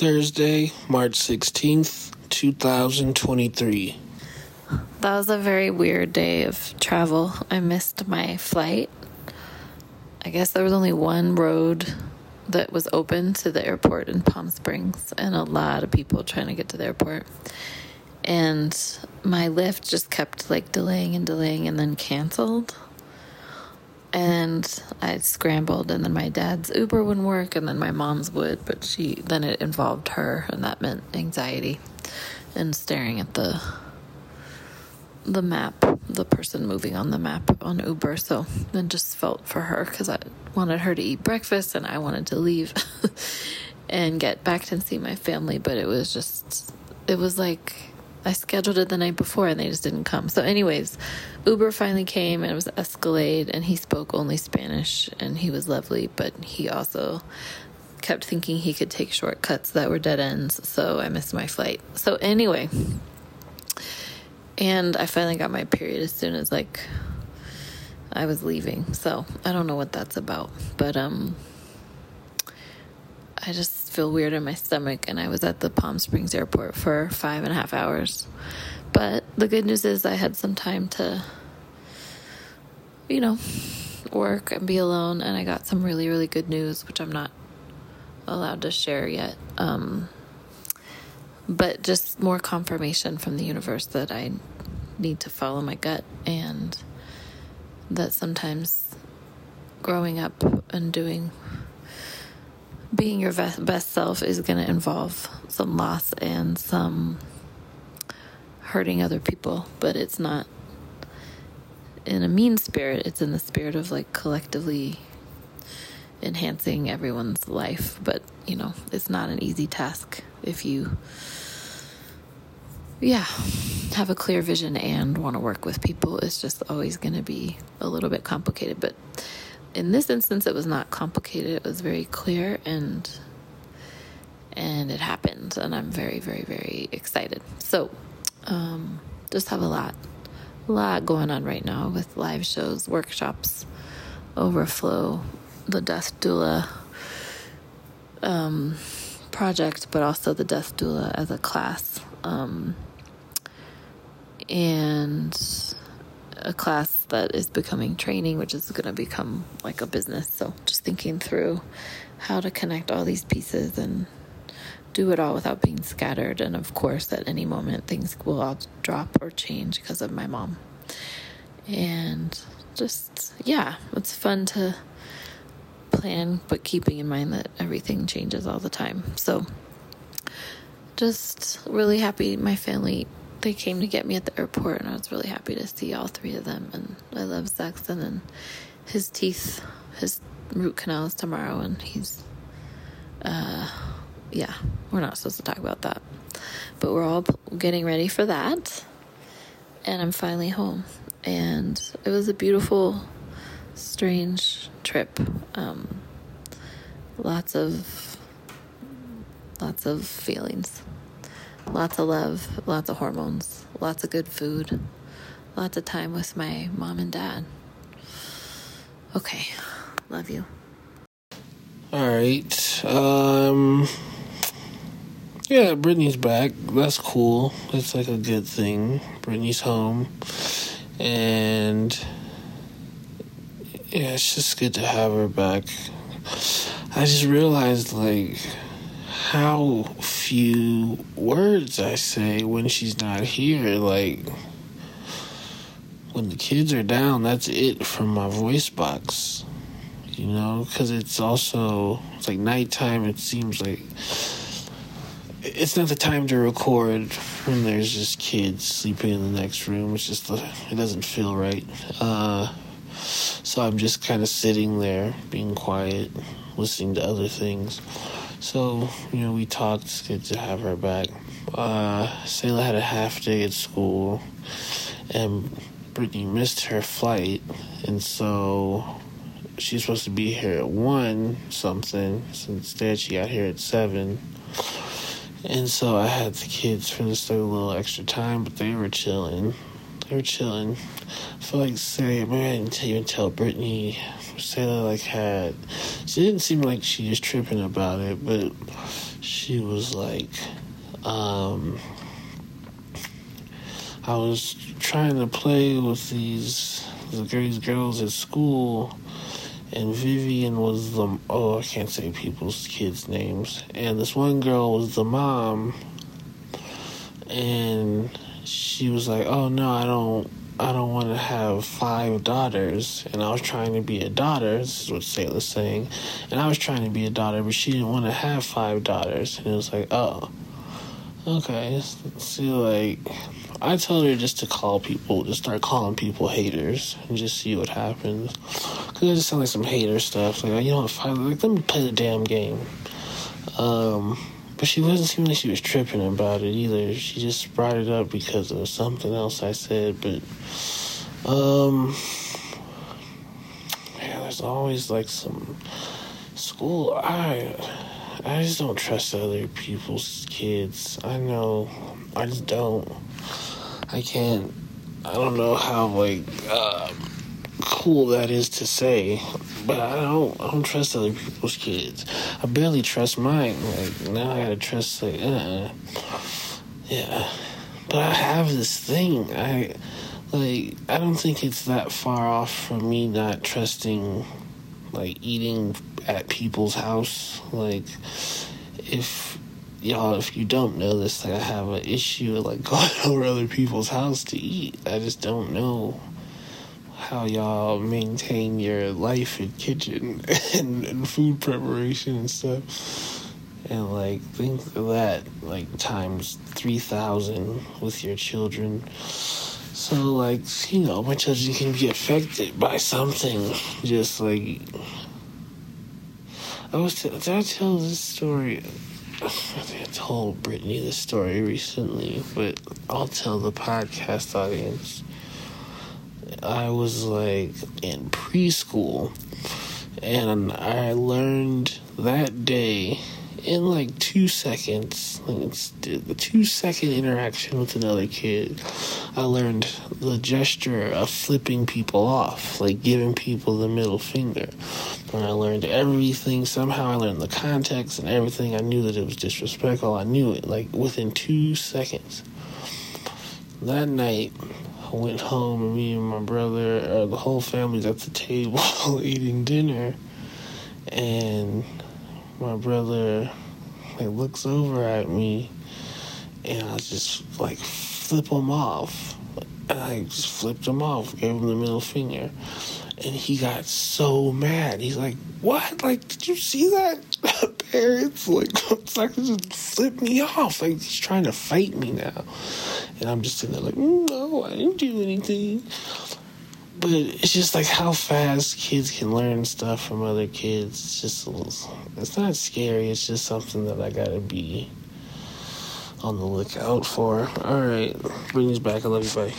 Thursday, March 16th, 2023. That was a very weird day of travel. I missed my flight. I guess there was only one road that was open to the airport in Palm Springs, and a lot of people trying to get to the airport. And my Lyft just kept like delaying and delaying and then canceled. And I scrambled, and then my dad's Uber wouldn't work, and then my mom's would, but she then it involved her, and that meant anxiety and staring at the the map, the person moving on the map on Uber. So then just felt for her because I wanted her to eat breakfast and I wanted to leave and get back and see my family. But it was just, it was like I scheduled it the night before and they just didn't come. So, anyways, Uber finally came and it was Escalade and he spoke only Spanish and he was lovely, but he also kept thinking he could take shortcuts that were dead ends. So I missed my flight. So, anyway and I finally got my period as soon as like I was leaving. So I don't know what that's about, but um, I just feel weird in my stomach, and I was at the Palm Springs airport for five and a half hours. But the good news is I had some time to, you know, work and be alone, and I got some really, really good news, which I'm not allowed to share yet. Um, but just more confirmation from the universe that I need to follow my gut and that sometimes growing up and doing being your best self is going to involve some loss and some hurting other people, but it's not in a mean spirit, it's in the spirit of like collectively enhancing everyone's life. But, you know, it's not an easy task if you yeah, have a clear vision and want to work with people It's just always going to be a little bit complicated. But in this instance, it was not complicated. It was very clear and and it happened, and I'm very, very, very excited. So, um, just have a lot, a lot going on right now with live shows, workshops, overflow, the Death Doula um, project, but also the Death Doula as a class. Um, and a class that is becoming training, which is going to become like a business. So just thinking through how to connect all these pieces and do it all without being scattered. And of course, at any moment, things will all drop or change because of my mom. And just, yeah, it's fun to plan, but keeping in mind that everything changes all the time. So, just really happy my family they came to get me at the airport, and I was really happy to see all three of them. And I love Saxon and his teeth, his root canal is tomorrow, and he's, uh, yeah, we're not supposed to talk about that, but we're all getting ready for that. And I'm finally home, and it was a beautiful, strange trip. Um, lots of, lots of feelings. Lots of love, lots of hormones, lots of good food, lots of time with my mom and dad. Okay, love you. All right. Um yeah, Brittany's back. That's cool. That's like a good thing. Brittany's home. And yeah, it's just good to have her back. I just realized like how few words I say when she's not here. Like, when the kids are down, that's it from my voice box. You know, because it's also, it's like nighttime, it seems like it's not the time to record when there's just kids sleeping in the next room. It's just, it doesn't feel right. Uh, so I'm just kind of sitting there, being quiet, listening to other things. So, you know, we talked. It's good to have her back. Uh, Sayla had a half day at school, and Brittany missed her flight, and so she's supposed to be here at 1 something. So instead, she got here at 7. And so I had the kids finish their little extra time, but they were chilling. They were chilling. I feel like say, maybe I didn't even tell Brittany Sayla like had she didn't seem like she was tripping about it, but she was like, um, I was trying to play with these these girls at school, and Vivian was the oh I can't say people's kids' names, and this one girl was the mom, and she was like, oh no, I don't. I don't want to have five daughters, and I was trying to be a daughter. This is what Sayla's saying, and I was trying to be a daughter, but she didn't want to have five daughters, and it was like, oh, okay. See, like, I told her just to call people, to start calling people haters, and just see what happens. Cause it just sounds like some hater stuff. Like, you know what? Like, let me play the damn game. Um, but she wasn't seeming like she was tripping about it either. She just brought it up because of something else I said. But, um, man, there's always like some school. I, I just don't trust other people's kids. I know, I just don't. I can't. I don't know how like. Uh, cool that is to say, but I don't I don't trust other people's kids. I barely trust mine. Like now I gotta trust like uh yeah. But I have this thing. I like I don't think it's that far off from me not trusting like eating at people's house. Like if y'all if you don't know this, like I have an issue with like going over other people's house to eat. I just don't know how y'all maintain your life in kitchen and, and food preparation and stuff. And like think of that like times three thousand with your children. So like you know, my children can be affected by something. Just like I was. T- did I tell this story? I think I told Brittany this story recently, but I'll tell the podcast audience. I was like in preschool, and I learned that day in like two seconds, like the two second interaction with another kid, I learned the gesture of flipping people off, like giving people the middle finger. And I learned everything. Somehow I learned the context and everything. I knew that it was disrespectful. I knew it like within two seconds. That night, I went home and me and my brother, uh, the whole family's at the table eating dinner, and my brother like looks over at me, and I just like flip him off. And I just flipped him off, gave him the middle finger, and he got so mad. He's like, "What? Like, did you see that?" Parents like, like just flip me off. Like he's trying to fight me now. And I'm just sitting there like, no, I didn't do anything. But it's just like how fast kids can learn stuff from other kids. It's just, it's not scary. It's just something that I gotta be on the lookout for. All right, bring us back. I love you. Bye.